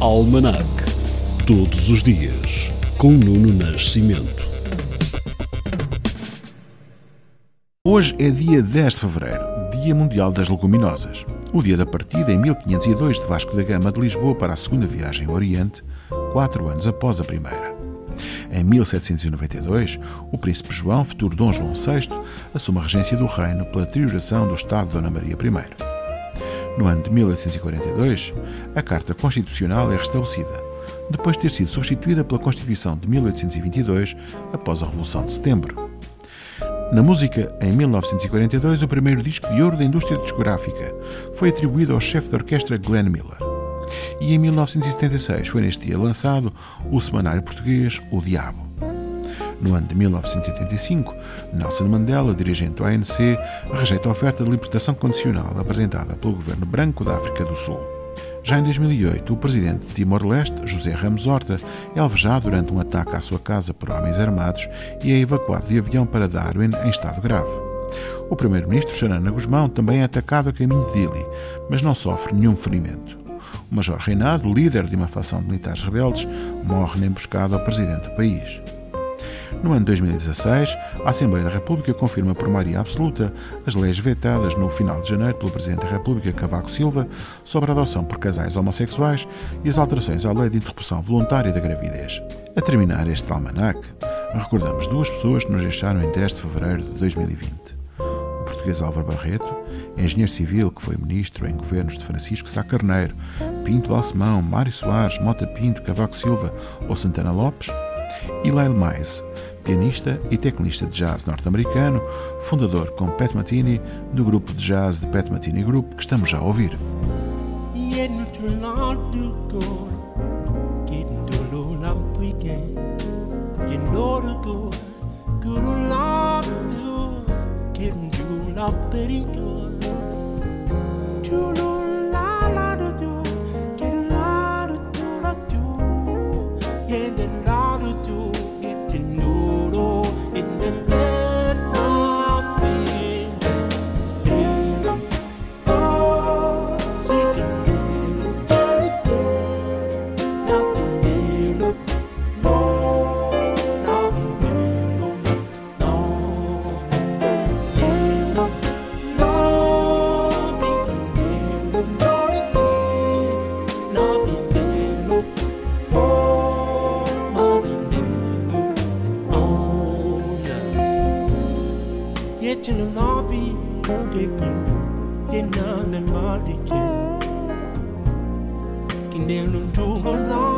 Almanac. Todos os dias, com Nuno Nascimento. Hoje é dia 10 de fevereiro, Dia Mundial das Leguminosas. O dia da partida em 1502 de Vasco da Gama de Lisboa para a segunda viagem ao Oriente, quatro anos após a primeira. Em 1792, o príncipe João, futuro Dom João VI, assume a regência do reino pela deterioração do Estado de Dona Maria I. No ano de 1842, a Carta Constitucional é restabelecida, depois de ter sido substituída pela Constituição de 1822 após a Revolução de Setembro. Na música, em 1942, o primeiro disco de ouro da indústria discográfica foi atribuído ao chefe de orquestra Glenn Miller. E em 1976 foi neste dia lançado o semanário português O Diabo. No ano de 1985, Nelson Mandela, dirigente do ANC, rejeita a oferta de libertação condicional apresentada pelo governo branco da África do Sul. Já em 2008, o presidente de Timor-Leste, José Ramos Horta, é alvejado durante um ataque à sua casa por homens armados e é evacuado de avião para Darwin em estado grave. O primeiro-ministro, Xanana Guzmão, também é atacado a caminho de Dili, mas não sofre nenhum ferimento. O Major Reinado, líder de uma facção de militares rebeldes, morre na emboscada ao presidente do país. No ano 2016, a Assembleia da República confirma por maioria absoluta as leis vetadas no final de janeiro pelo Presidente da República, Cavaco Silva, sobre a adoção por casais homossexuais e as alterações à lei de interrupção voluntária da gravidez. A terminar este almanac, recordamos duas pessoas que nos deixaram em 10 de fevereiro de 2020. O português Álvaro Barreto, engenheiro civil que foi ministro em governos de Francisco Sá Carneiro, Pinto Balsemão, Mário Soares, Mota Pinto, Cavaco Silva ou Santana Lopes, e Lyle pianista e teclista de jazz norte-americano, fundador com Pat Matini do grupo de jazz de Pat Matini Group que estamos já a ouvir. Geçin labi Deki Yenanen malike Kindelum tugon labi